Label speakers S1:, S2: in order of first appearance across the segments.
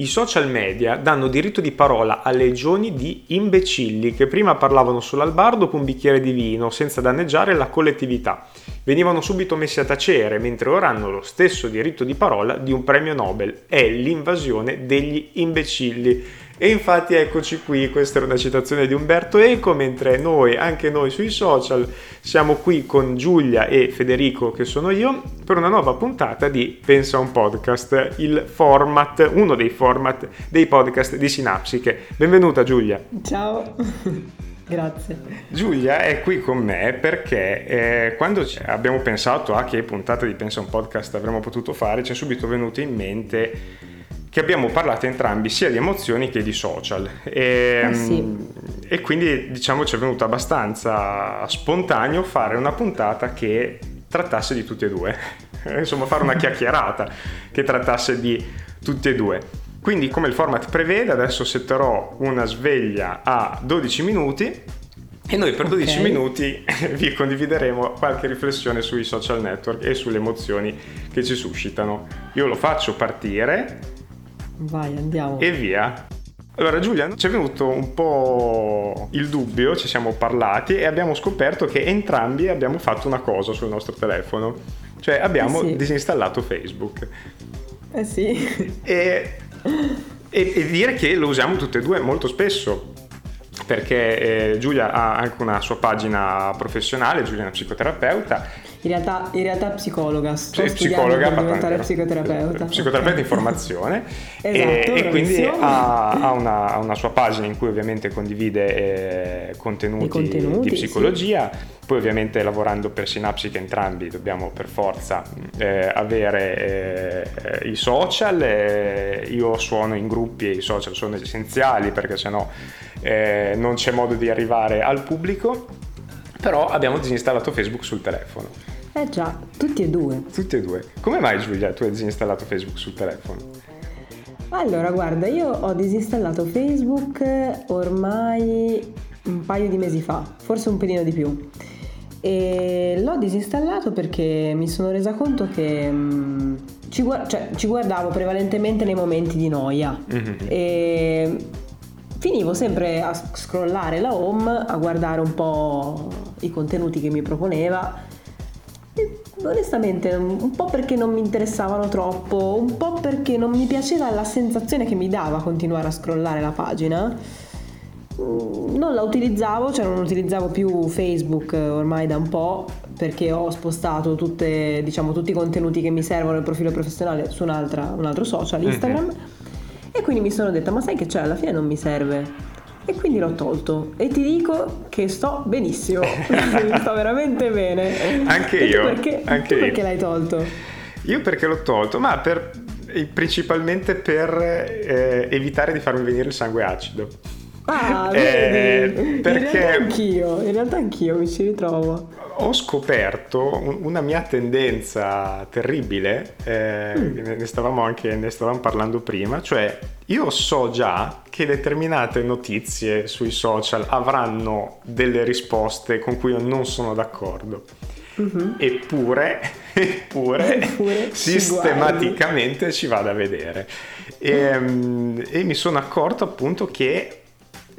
S1: I social media danno diritto di parola a legioni di imbecilli che prima parlavano solo al bar dopo un bicchiere di vino senza danneggiare la collettività. Venivano subito messi a tacere, mentre ora hanno lo stesso diritto di parola di un premio Nobel. È l'invasione degli imbecilli. E infatti eccoci qui, questa era una citazione di Umberto Eco, mentre noi, anche noi sui social, siamo qui con Giulia e Federico, che sono io, per una nuova puntata di Pensa un podcast, il format, uno dei format dei podcast di Sinapsiche. Benvenuta Giulia.
S2: Ciao. Grazie.
S1: Giulia è qui con me perché eh, quando abbiamo pensato a che puntata di Pensa un podcast avremmo potuto fare, ci è subito venuto in mente che abbiamo parlato entrambi sia di emozioni che di social
S2: e, eh sì.
S1: E quindi diciamo ci è venuto abbastanza spontaneo fare una puntata che trattasse di tutti e due insomma fare una chiacchierata che trattasse di tutti e due quindi come il format prevede adesso setterò una sveglia a 12 minuti e noi per 12 okay. minuti vi condivideremo qualche riflessione sui social network e sulle emozioni che ci suscitano. Io lo faccio partire
S2: Vai, andiamo.
S1: E via. Allora Giulia, ci è venuto un po' il dubbio, ci siamo parlati e abbiamo scoperto che entrambi abbiamo fatto una cosa sul nostro telefono, cioè abbiamo eh sì. disinstallato Facebook.
S2: Eh sì.
S1: E, e, e, dire che lo usiamo tutte e due molto spesso, perché eh, Giulia ha anche una sua pagina professionale, Giulia è una psicoterapeuta
S2: in realtà, in realtà psicologa, sto sì, psicologa, per diventare psicoterapeuta.
S1: Psicoterapeuta okay. in formazione esatto, e, e, quindi ha, ha, una, una, sua pagina in cui ovviamente condivide eh, contenuti, contenuti, di psicologia. Sì. Poi ovviamente lavorando per Sinapsi che entrambi dobbiamo per forza eh, avere eh, i social, eh, io suono in gruppi e i social sono essenziali perché sennò eh, non c'è modo di arrivare al pubblico però abbiamo disinstallato Facebook sul telefono.
S2: Eh già, tutti e due.
S1: Tutti e due. Come mai Giulia tu hai disinstallato Facebook sul telefono?
S2: Allora, guarda, io ho disinstallato Facebook ormai un paio di mesi fa, forse un pelino di più. E l'ho disinstallato perché mi sono resa conto che mh, mm, ci, gu- cioè, ci, guardavo prevalentemente nei momenti di noia. Mm-hmm. E finivo sempre a scrollare la home, a guardare un po' i contenuti che mi proponeva. E onestamente, un po' perché non mi interessavano troppo, un po' perché non mi piaceva la sensazione che mi dava continuare a scrollare la pagina. Mm, non la utilizzavo, cioè non utilizzavo più Facebook ormai da un po' perché ho spostato tutte, diciamo, tutti i contenuti che mi servono nel profilo professionale su un altro social, mhm. Instagram. Mm-hmm e quindi mi sono detta, ma sai che c'è, alla fine non mi serve. E quindi l'ho tolto. E ti dico che sto benissimo. sto veramente bene.
S1: Anche io.
S2: Perché,
S1: anche
S2: io.
S1: perché
S2: l'hai tolto?
S1: Io perché l'ho tolto? Ma per, principalmente per eh, evitare di farmi venire il sangue acido.
S2: Ah, eh, vedi? Perché... In realtà anch'io, in realtà anch'io mi ci ritrovo
S1: ho scoperto una mia tendenza terribile, eh, mm. ne, stavamo anche ne stavamo parlando prima, cioè io so già che determinate notizie sui social avranno delle risposte con cui io non sono d'accordo. Mm-hmm. Eppure, eppure, eppure sistematicamente ci, vado a vedere. E, ehm, e mi sono accorto appunto che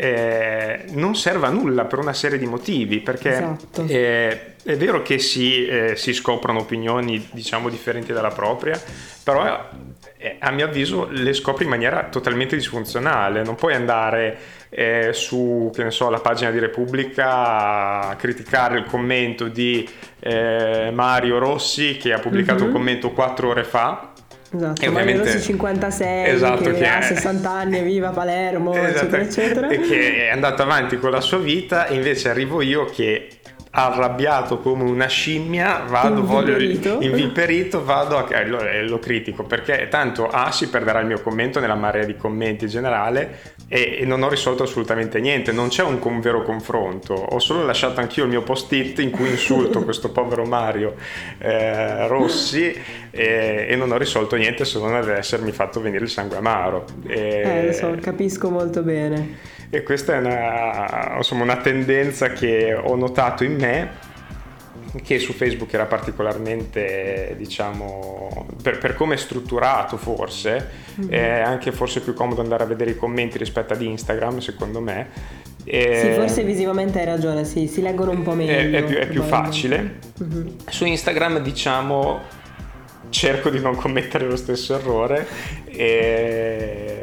S1: eh, non serve a nulla per una serie di motivi, perché esatto. eh, è vero che si, eh, si, scoprono opinioni diciamo differenti dalla propria, però eh, a mio avviso le scopri in maniera totalmente disfunzionale, non puoi andare eh, su che ne so, la pagina di Repubblica a criticare il commento di eh, Mario Rossi che ha pubblicato mm-hmm. un commento quattro ore fa
S2: Esatto, e ovviamente Rossi 56 esatto, che, che ha 60 anni viva Palermo, esatto, eccetera, eccetera.
S1: E che è andato avanti con la sua vita e invece arrivo io che arrabbiato come una scimmia, vado, inviperito. voglio inviperito, vado a eh, lo, eh, critico perché tanto A si perderà il mio commento nella marea di commenti generale e, e non ho risolto assolutamente niente, non c'è un, un, vero confronto, ho solo lasciato anch'io il mio post-it in cui insulto questo povero Mario eh, Rossi e, e, non ho risolto niente se non ad essermi fatto venire il sangue amaro.
S2: E, eh, lo so, capisco molto bene.
S1: E questa è una, insomma, una tendenza che ho notato in me che su Facebook era particolarmente, diciamo, per, per come è strutturato forse, mm-hmm. è anche forse più comodo andare a vedere i commenti rispetto ad Instagram, secondo me.
S2: E sì, forse visivamente hai ragione, sì, si leggono un po' meglio.
S1: È, è, più, è più, facile. Mm-hmm. Su Instagram diciamo cerco di non commettere lo stesso errore e,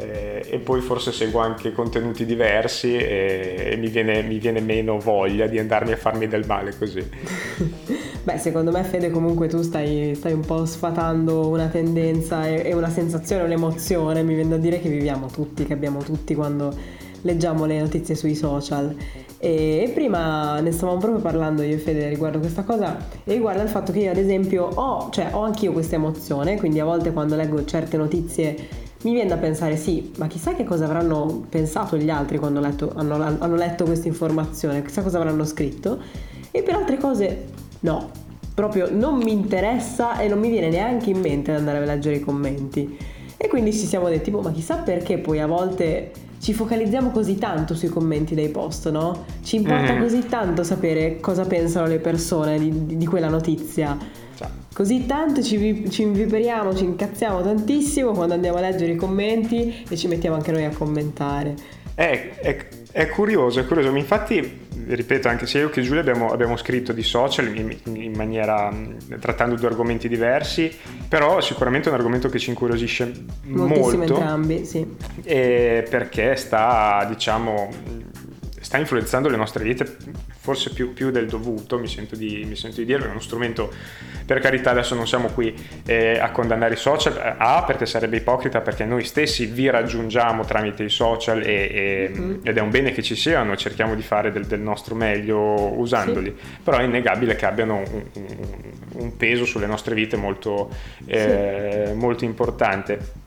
S1: e poi forse seguo anche contenuti diversi e, e mi, viene, mi, viene, meno voglia di andarmi a farmi del male così.
S2: Beh, secondo me Fede comunque tu stai, stai un po' sfatando una tendenza e, e una sensazione, un'emozione, mi viene da dire che viviamo tutti, che abbiamo tutti quando leggiamo le notizie sui social. E prima ne stavamo proprio parlando io e Fede riguardo questa cosa e riguardo il fatto che io ad esempio ho, cioè, ho anch'io questa emozione, quindi a volte quando leggo certe notizie mi viene da pensare sì, ma chissà che cosa avranno pensato gli altri quando letto, hanno, hanno letto questa informazione, chissà cosa avranno scritto e per altre cose no, proprio non mi interessa e non mi viene neanche in mente di andare a leggere i commenti. E quindi ci siamo detti, boh, ma chissà perché poi a volte ci focalizziamo così tanto sui commenti dei post, no? Ci importa mm. così tanto sapere cosa pensano le persone di, di, di quella notizia. Così tanto ci, ci inviperiamo, ci incazziamo tantissimo quando andiamo a leggere i commenti e ci mettiamo anche noi a commentare.
S1: È, è, è curioso, è curioso. Infatti ripeto, anche se io che Giulia abbiamo, abbiamo scritto di social in, in, maniera trattando due argomenti diversi, però sicuramente è un argomento che ci incuriosisce
S2: Moltissimo molto. entrambi, sì.
S1: perché sta, diciamo, sta influenzando le nostre vite forse più, più del dovuto, mi sento, di, mi sento, di, dirlo, è uno strumento, per carità adesso non siamo qui eh, a condannare i social, eh, A perché sarebbe ipocrita perché noi stessi vi raggiungiamo tramite i social e, e, mm-hmm. ed è un bene che ci siano, cerchiamo di fare del, del nostro meglio usandoli, sì. però è innegabile che abbiano un, un, un peso sulle nostre vite molto, eh, sì. molto importante.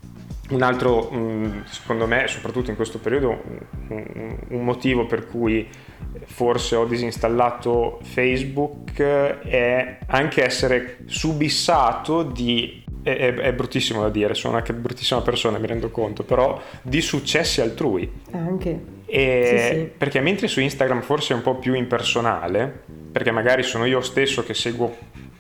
S1: Un altro, secondo me, soprattutto in questo periodo, un motivo per cui forse ho disinstallato Facebook è anche essere subissato di è, è, è, bruttissimo da dire, sono anche bruttissima persona, mi rendo conto, però di successi altrui.
S2: Anche.
S1: E sì, sì. Perché mentre su Instagram forse è un po' più impersonale, perché magari sono io stesso che seguo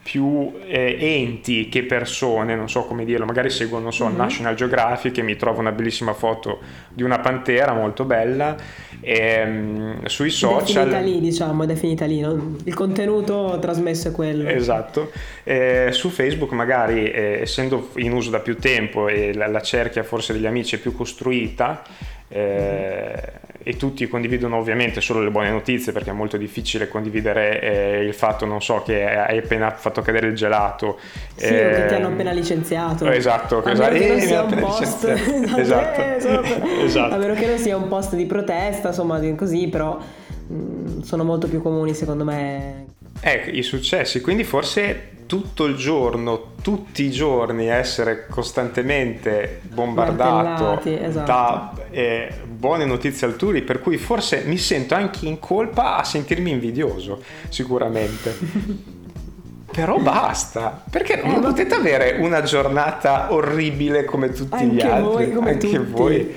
S1: più eh, enti che persone, non so come dirlo, magari seguo, non so, mm-hmm. National Geographic e mi trovo una bellissima foto di una pantera molto bella e, um, sui social...
S2: Definita lì, diciamo, è definita lì, no? il contenuto trasmesso è quello.
S1: Esatto. Eh, su Facebook magari, eh, essendo in uso da più tempo e la, la cerchia forse degli amici è più costruita, eh, e tutti condividono ovviamente solo le buone notizie perché è molto difficile condividere eh, il fatto, non so, che hai appena fatto cadere il gelato.
S2: Sì, eh, o che ti hanno appena licenziato.
S1: Esatto,
S2: a
S1: esatto.
S2: Meno che non sia un post, esatto. Eh, esatto. A meno che non sia un post di protesta, insomma, così, però mh, mm, sono molto più comuni secondo me.
S1: Ecco, i successi, quindi forse tutto il giorno, tutti i giorni essere costantemente bombardato esatto. da eh, buone notizie altrui, per cui forse mi sento anche in colpa a sentirmi invidioso, sicuramente. Però basta, perché non eh, potete avere una giornata orribile come tutti
S2: gli
S1: altri,
S2: voi, come
S1: anche
S2: tutti.
S1: voi.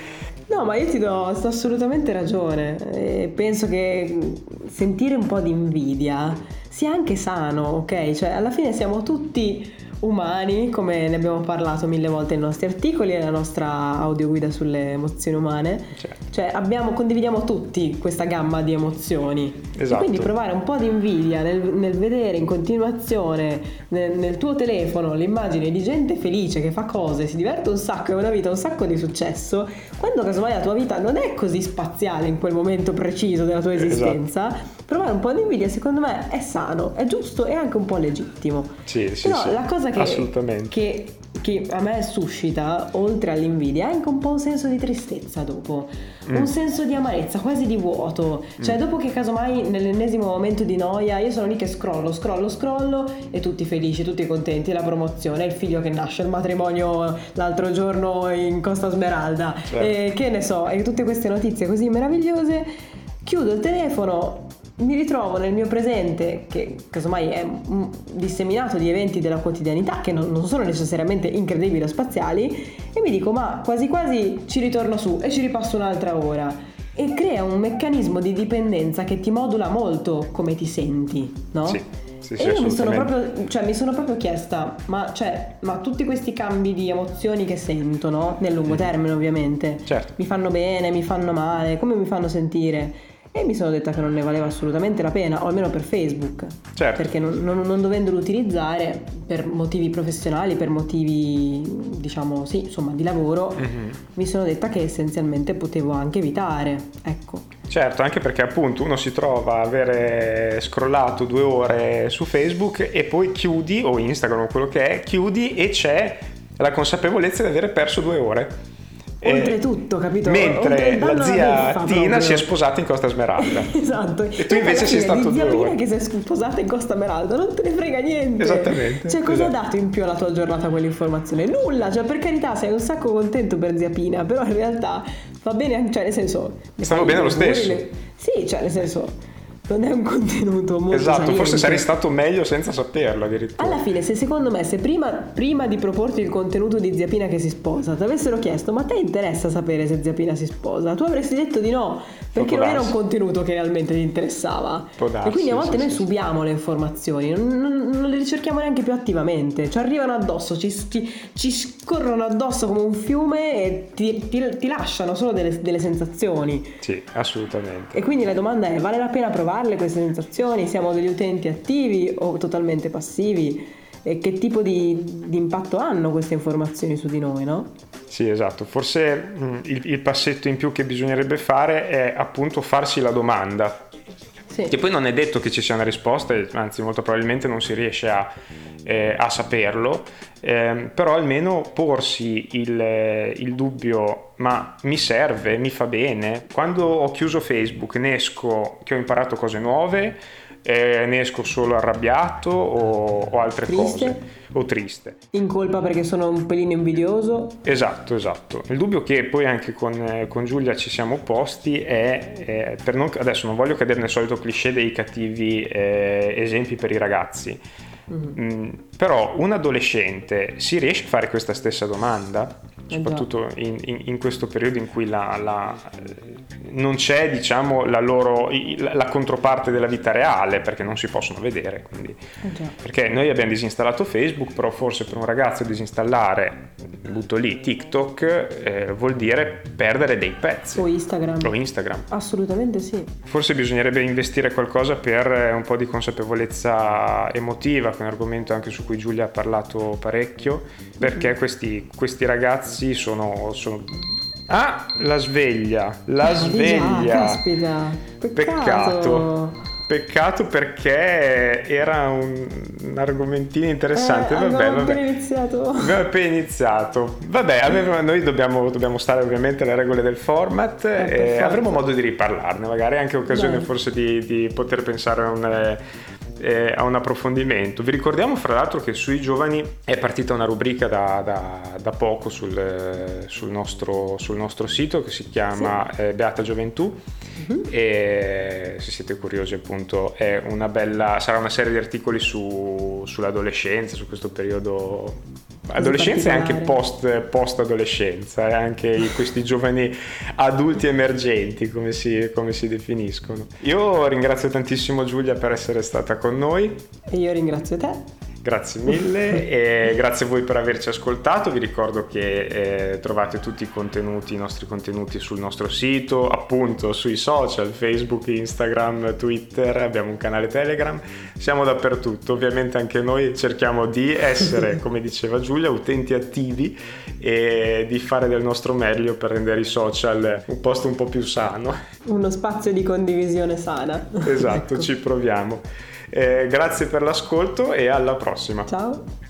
S2: No, ma io ti do assolutamente ragione. E penso che sentire un po' di invidia sia anche sano, ok? Cioè, alla fine siamo tutti umani, come ne abbiamo parlato mille volte nei nostri articoli e nella nostra audioguida sulle emozioni umane. Certo. Cioè abbiamo, condividiamo tutti questa gamma di emozioni. Esatto. quindi provare un po' di invidia nel, nel vedere in continuazione nel, nel, tuo telefono l'immagine di gente felice che fa cose, si diverte un sacco, ha una vita un sacco di successo, quando casomai la tua vita non è così spaziale in quel momento preciso della tua esistenza, esatto provare un po' di invidia secondo me è sano, è giusto e anche un po' legittimo.
S1: Sì, sì,
S2: Però
S1: sì.
S2: la cosa che, che, che, a me suscita, oltre all'invidia, anche un po' un senso di tristezza dopo, mm. un senso di amarezza, quasi di vuoto. Cioè mm. dopo che casomai nell'ennesimo momento di noia io sono lì che scrollo, scrollo, scrollo e tutti felici, tutti contenti, la promozione, il figlio che nasce, il matrimonio l'altro giorno in Costa Smeralda, certo. e che ne so, e tutte queste notizie così meravigliose, chiudo il telefono mi ritrovo nel mio presente, che casomai è disseminato di eventi della quotidianità che non, non, sono necessariamente incredibili o spaziali, e mi dico ma quasi quasi ci ritorno su e ci ripasso un'altra ora. E crea un meccanismo di dipendenza che ti modula molto come ti senti, no?
S1: Sì. Sì, Sì,
S2: e io mi sono, proprio, cioè, mi sono proprio chiesta, ma, cioè, ma tutti questi cambi di emozioni che sento, no? Nel lungo termine ovviamente,
S1: Certo.
S2: mi fanno bene, mi fanno male, come mi fanno sentire? E mi sono detta che non ne valeva assolutamente la pena, o almeno per Facebook.
S1: Certo.
S2: Perché non, non, non dovendolo utilizzare per motivi professionali, per motivi, diciamo, sì, insomma, di lavoro,
S1: Mhm.
S2: mi sono detta che essenzialmente potevo anche evitare. Ecco.
S1: Certo, anche perché appunto uno si trova a avere scrollato due ore su Facebook e poi chiudi, o Instagram o quello che è, chiudi e c'è la consapevolezza di avere perso due ore. Eh,
S2: Oltretutto, capito?
S1: Mentre la zia Tina
S2: proprio.
S1: si è sposata in Costa Smeralda.
S2: Esatto.
S1: E tu invece sei stato
S2: zia
S1: due
S2: Pina
S1: ore.
S2: che si è sposata in Costa Meralda, non te ne frega niente.
S1: Esattamente,
S2: Cioè, cosa
S1: esatto.
S2: ha dato in più alla tua giornata quell'informazione? Nulla, cioè per carità sei un sacco contento per zia Pina, però in realtà va bene, cioè nel senso...
S1: Stavo bene lo stesso.
S2: le- Sì, cioè nel senso non è un contenuto molto
S1: Esatto, forse
S2: saliente.
S1: sarei stato meglio senza saperlo addirittura.
S2: Alla fine, se secondo me, se prima, prima di proporti il contenuto di Zia Pina che si sposa, ti avessero chiesto, ma a te interessa sapere se Zia Pina si sposa? Tu avresti detto di no, perché non era un contenuto che realmente ti interessava.
S1: Darsi,
S2: e quindi a volte
S1: sì,
S2: noi
S1: sì,
S2: subiamo le informazioni, non, non- non le ricerchiamo neanche più attivamente, ci arrivano addosso, ci, ci- ci scorrono addosso come un fiume e ti, ti- ti lasciano solo delle, delle sensazioni.
S1: Sì, assolutamente.
S2: E quindi la domanda è, vale la pena provarle queste sensazioni? Siamo degli utenti attivi o totalmente passivi? E che tipo di, di impatto hanno queste informazioni su di noi, no?
S1: Sì, esatto. Forse mh, il, il passetto in più che bisognerebbe fare è appunto farsi la domanda.
S2: Sì.
S1: Che poi non è detto che ci sia una risposta, e anzi molto probabilmente non si riesce a, eh, a saperlo, ehm, però almeno porsi il, eh, il dubbio, ma mi serve, mi fa bene? Quando ho chiuso Facebook ne esco che ho imparato cose nuove, eh, ne esco solo arrabbiato o, o altre
S2: Triste?
S1: cose, o triste.
S2: In colpa perché sono un pelino invidioso?
S1: Esatto, esatto. Il dubbio che poi anche con, eh, con Giulia ci siamo posti è, eh, per non, adesso non voglio cadere nel solito cliché dei cattivi eh, esempi per i ragazzi, Mm, però un adolescente si riesce a fare questa stessa domanda,
S2: Eh
S1: soprattutto in, in- in questo periodo in cui la- la, non c'è diciamo, la, loro, la- controparte della vita reale perché non si possono vedere. Quindi
S2: Eh
S1: perché noi abbiamo disinstallato Facebook, però forse per un ragazzo disinstallare, butto lì, TikTok, eh, vuol dire perdere dei pezzi.
S2: O Instagram?
S1: O Instagram.
S2: Assolutamente sì.
S1: Forse bisognerebbe investire qualcosa per eh, un po' di consapevolezza emotiva, che è un argomento anche su cui Giulia ha parlato parecchio, perché questi, questi ragazzi sono, sono... Ah, la sveglia, la
S2: Ah,
S1: sveglia.
S2: caspita. Peccato.
S1: Peccato. Peccato perché era un, un argomentino interessante.
S2: Eh,
S1: vabbè,
S2: abbiamo
S1: vabbè.
S2: appena iniziato.
S1: Abbiamo appena iniziato. Vabbè, aveva- noi dobbiamo, dobbiamo stare ovviamente alle regole del format
S2: Eh,
S1: e avremo modo di riparlarne, magari anche occasione
S2: Dai.
S1: forse di, di poter pensare a un, eh, a un approfondimento. Vi ricordiamo fra l'altro che sui giovani è partita una rubrica da, da- da poco sul, sul nostro, sul nostro sito che si chiama eh, Beata Gioventù
S2: Mhm.
S1: e se siete curiosi appunto è una bella sarà una serie di articoli su, sull'adolescenza su questo periodo adolescenza e anche post, post adolescenza e anche questi giovani adulti emergenti come si, come si definiscono. Io ringrazio tantissimo Giulia per essere stata con noi.
S2: E io ringrazio te.
S1: Grazie mille e grazie a voi per averci ascoltato. Vi ricordo che eh, trovate tutti i contenuti, i nostri contenuti sul nostro sito, appunto sui social, Facebook, Instagram, Twitter, abbiamo un canale Telegram, siamo dappertutto. Ovviamente anche noi cerchiamo di essere, come diceva Giulia, utenti attivi e di fare del nostro meglio per rendere i social un posto un po' più sano.
S2: Uno spazio di condivisione sana.
S1: Esatto,
S2: Ecco.
S1: ci proviamo. Eh, grazie per l'ascolto e alla prossima.
S2: Ciao.